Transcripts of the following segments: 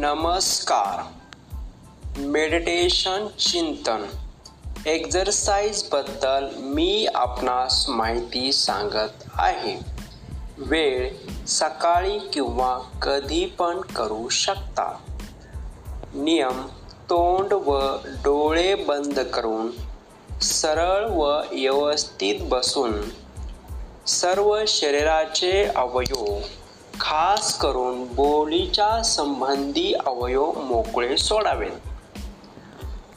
नमस्कार. मेडिटेशन चिंतन. एक्झरसाइजबद्दल मी आपणास माहिती सांगत आहे. वेळ सकाळी किंवा कधी पण करू शकता. नियम तोंड व डोळे बंद करून सरळ व व्यवस्थित बसून सर्व शरीराचे अवयव खास करून बोलीच्या संबंधी अवयव मोकळे सोडावेत.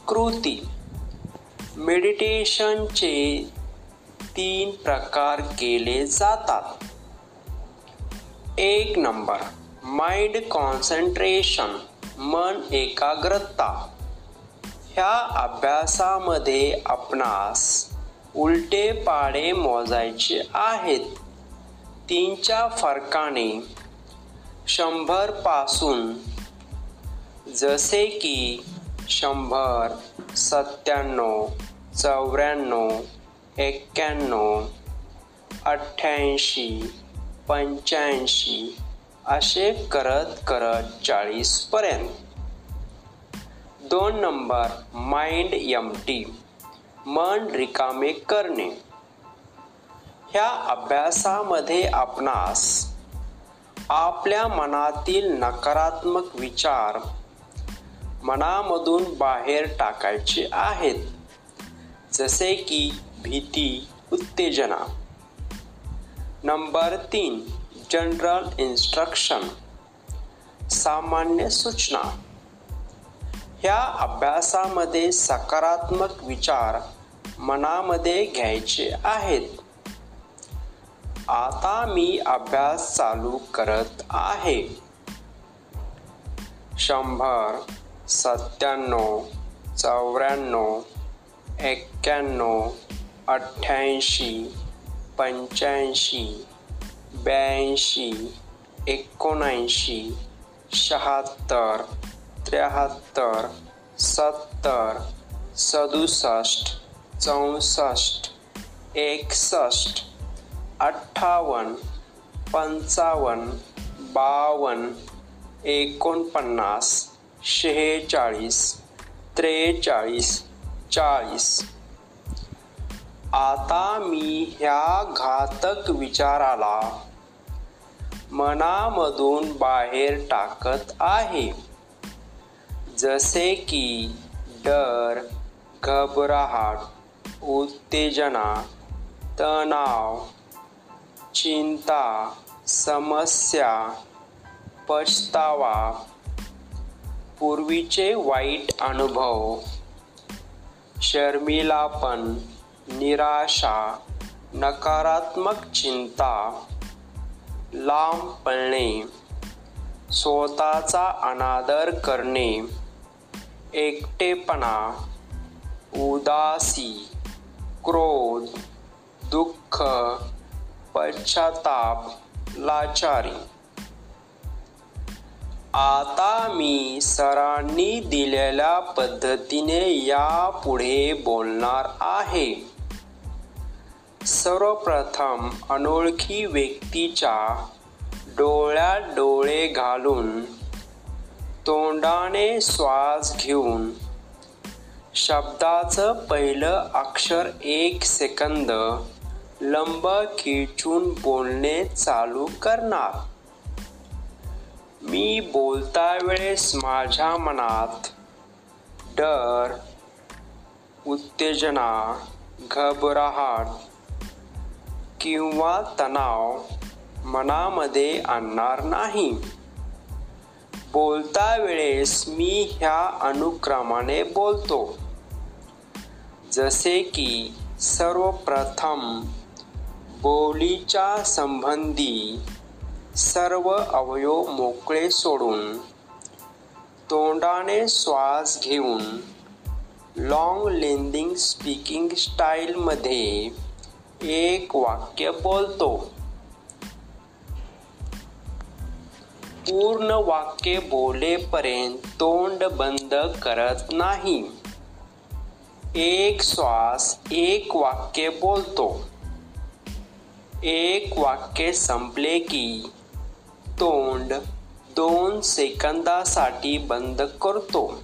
कृती. मेडिटेशनचे तीन प्रकार केले जातात. एक नंबर. माइंड कॉन्सन्ट्रेशन मन एकाग्रता. ह्या अभ्यासामध्ये आपणास उलटे पाडे मोजायचे आहेत. तीनच्या फरकाने शंभरपासून जसे की शंभर सत्त्याण्णव चौऱ्याण्णव एक्क्याण्णव अठ्ठ्याऐंशी पंच्याऐंशी असे करत करत चाळीसपर्यंत दोन नंबर माइंड यमटी मन रिकामे करणे. ह्या अभ्यासामध्ये आपणास आपल्या मनातील नकारात्मक विचार मनामधून बाहेर टाकायचे आहेत. जसे की भीती उत्तेजना. नंबर तीन जनरल इन्स्ट्रक्शन. सामान्य सूचना. ह्या अभ्यासामध्ये सकारात्मक विचार मनामध्ये घ्यायचे आहेत. आता मी अभ्यास चालू करत आहे. शंभर सत्त्याण्णव चौऱ्याण्णव एक्क्याण्णव अठ्ठ्याऐंशी पंच्याऐंशी ब्याऐंशी एकोणऐंशी शहात्तर त्र्याहत्तर सत्तर सदुसष्ट चौसष्ट एकसष्ट. अठ्ठावन्न पंचावन्न बावन्न एकोणपन्नास शेहेचाळीस त्रेचाळीस चाळीस. आता मी ह्या घातक विचाराला मनामधून बाहेर टाकत आहे. जसे की डर घबराहट उत्तेजना तणाव चिंता समस्या पछतावा पूर्वीचे वाईट अनुभव शर्मिलापण निराशा नकारात्मक चिंता लांब पळणे स्वतःचा अनादर करणे एकटेपणा उदासी क्रोध दुःख पश्चाताप लाचारी आता मी सरांनी दिलेल्या पद्धतीने यापुढे बोलणार आहे. सर्वप्रथम अनोळखी व्यक्तीच्या डोळ्यात डोळे घालून तोंडाने श्वास घेऊन शब्दाचं पहिलं अक्षर एक सेकंद लंब खिचून बोलणे चालू करणार. मी बोलता वेळेस माझ्या मनात डर उत्तेजना घबराहट किंवा तणाव मनामध्ये आणणार नाही. बोलता वेळेस मी ह्या अनुक्रमाने बोलतो. जसे की सर्वप्रथम बोलीच्या संबंधी सर्व अवयव मोकळे सोडून तोंडाने श्वास घेऊन लॉंग लेंदिंग स्पीकिंग स्टाईलमध्ये एक वाक्य बोलतो. पूर्ण वाक्य बोलेपर्यंत तोंड बंद करत नाही. एक श्वास एक वाक्य बोलतो. एक वाक्य संपले की तोंड दोन सेकंदासाठी बंद करतो.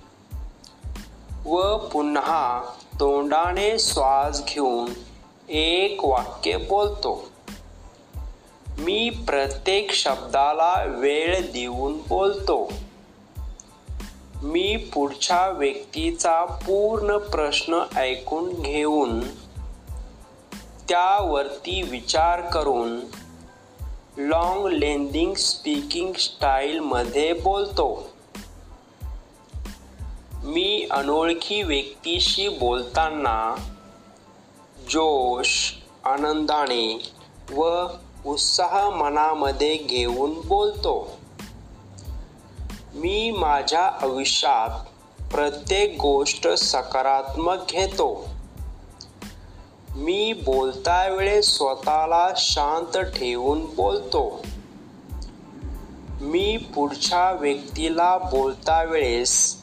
व पुन्हा तोंडाने श्वास घेऊन एक वाक्य बोलतो. मी प्रत्येक शब्दाला वेळ देऊन बोलतो. मी पुढच्या व्यक्तीचा पूर्ण प्रश्न ऐकून घेऊन त्यावरती विचार करून लॉंग लेंदिंग स्पीकिंग स्टाईलमध्ये बोलतो. मी अनोळखी व्यक्तीशी बोलताना जोश आनंदाने व उत्साह मनामध्ये घेऊन बोलतो. मी माझ्या आयुष्यात प्रत्येक गोष्ट सकारात्मक घेतो. मी बोलता वेळेस स्वतःला शांत ठेवून बोलतो. मी पुढच्या व्यक्तीला बोलता वेळेस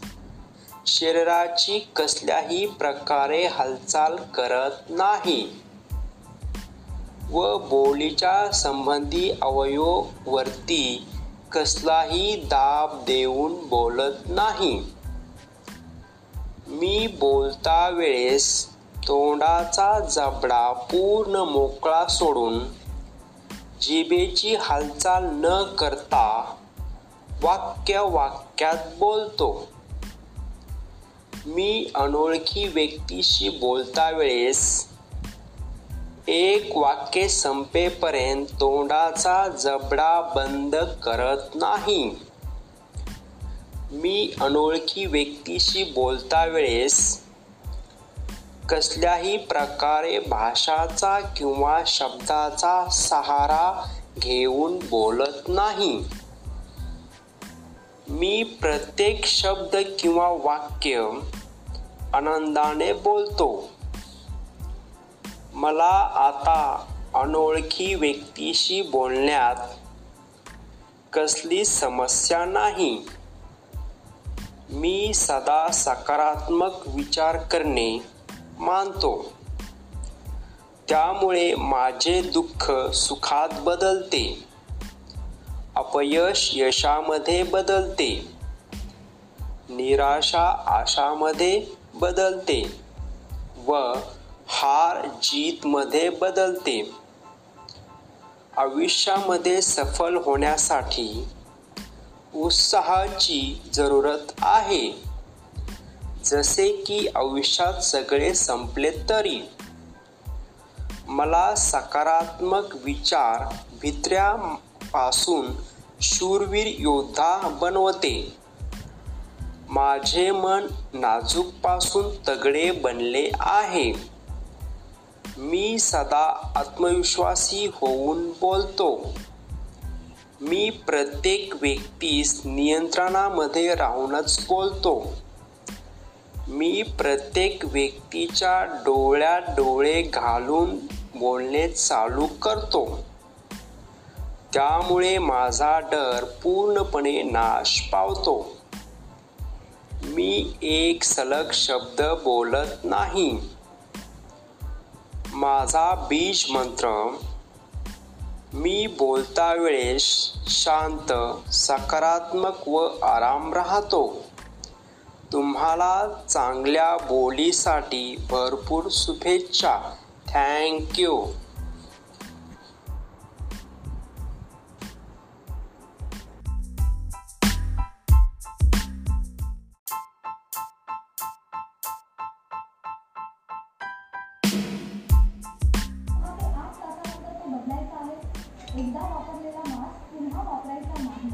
शरीराची कसल्याही प्रकारे हालचाल करत नाही. व बोलीच्या संबंधी अवयववरती कसलाही दाब देऊन बोलत नाही. मी बोलता वेळेस तोंडाचा जबडा पूर्ण मोकळा सोडून जिभेची हालचाल न करता वाक्य वाक्यात बोलतो. मी अनोळखी व्यक्तीशी बोलता वेळेस एक वाक्य संपेपर्यंत तोंडाचा जबडा बंद करत नाही. मी अनोळखी व्यक्तीशी बोलता वेळेस कसल्याही प्रकारे भाषाचा किंवा शब्दाचा सहारा घेऊन बोलत नाही. मी प्रत्येक शब्द किंवा वाक्य आनंदाने बोलतो. मला आता अनोळखी व्यक्तीशी बोलण्यात कसली समस्या नाही. मी सदा सकारात्मक विचार करणे मानतो. त्यामुळे माझे दुःख सुखात बदलते. अपयश यशामध्ये बदलते. निराशा आशामध्ये बदलते. व हार जीतमध्ये बदलते. आयुष्यामध्ये सफल होण्यासाठी उत्साहाची जरूरत आहे. जसे की आयुष्यात सगळे संपले तरी. मला सकारात्मक विचार भित्र्यापासून शूरवीर योद्धा बनवते. माझे मन नाजूकपासून तगडे बनले आहे. मी सदा आत्मविश्वासी होऊन बोलतो. मी प्रत्येक व्यक्तीस नियंत्रणामध्ये राहूनच बोलतो. मी प्रत्येक व्यक्तीच्या डोळ्यात डोळे घालून बोलणे चालू करतो. त्यामुळे माझा डर पूर्णपणे नाश पावतो. मी एक सलग शब्द बोलत नाही. माझा बीज मंत्र मी बोलता वेळेस शांत सकारात्मक व आराम राहतो. तुम्हाला चांगल्या बोलीसाठी भरपूर शुभेच्छा. थँक्यू एकदा वापरलेला मास्क पुन्हा वापरायचा नाही.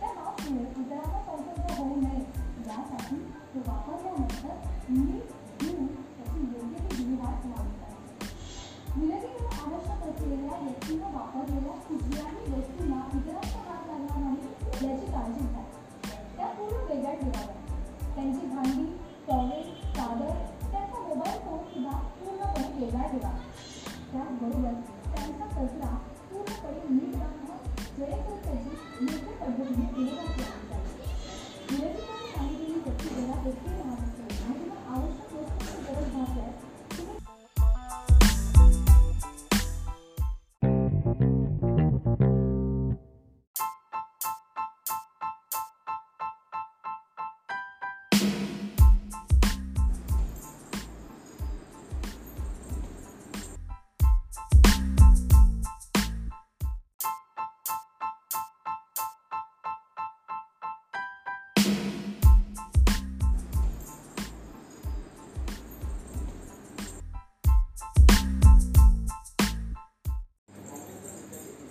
त्या मास्कमुळे इतरांना संसर्ग होऊ नये. यासाठी तो वापरल्यानंतर मी त्याची योग्य ती विल्हेवाट लावली पाहिजे विलगीकरण आवश्यक असलेल्या व्यक्तीनं वापरलेल्या कुठल्या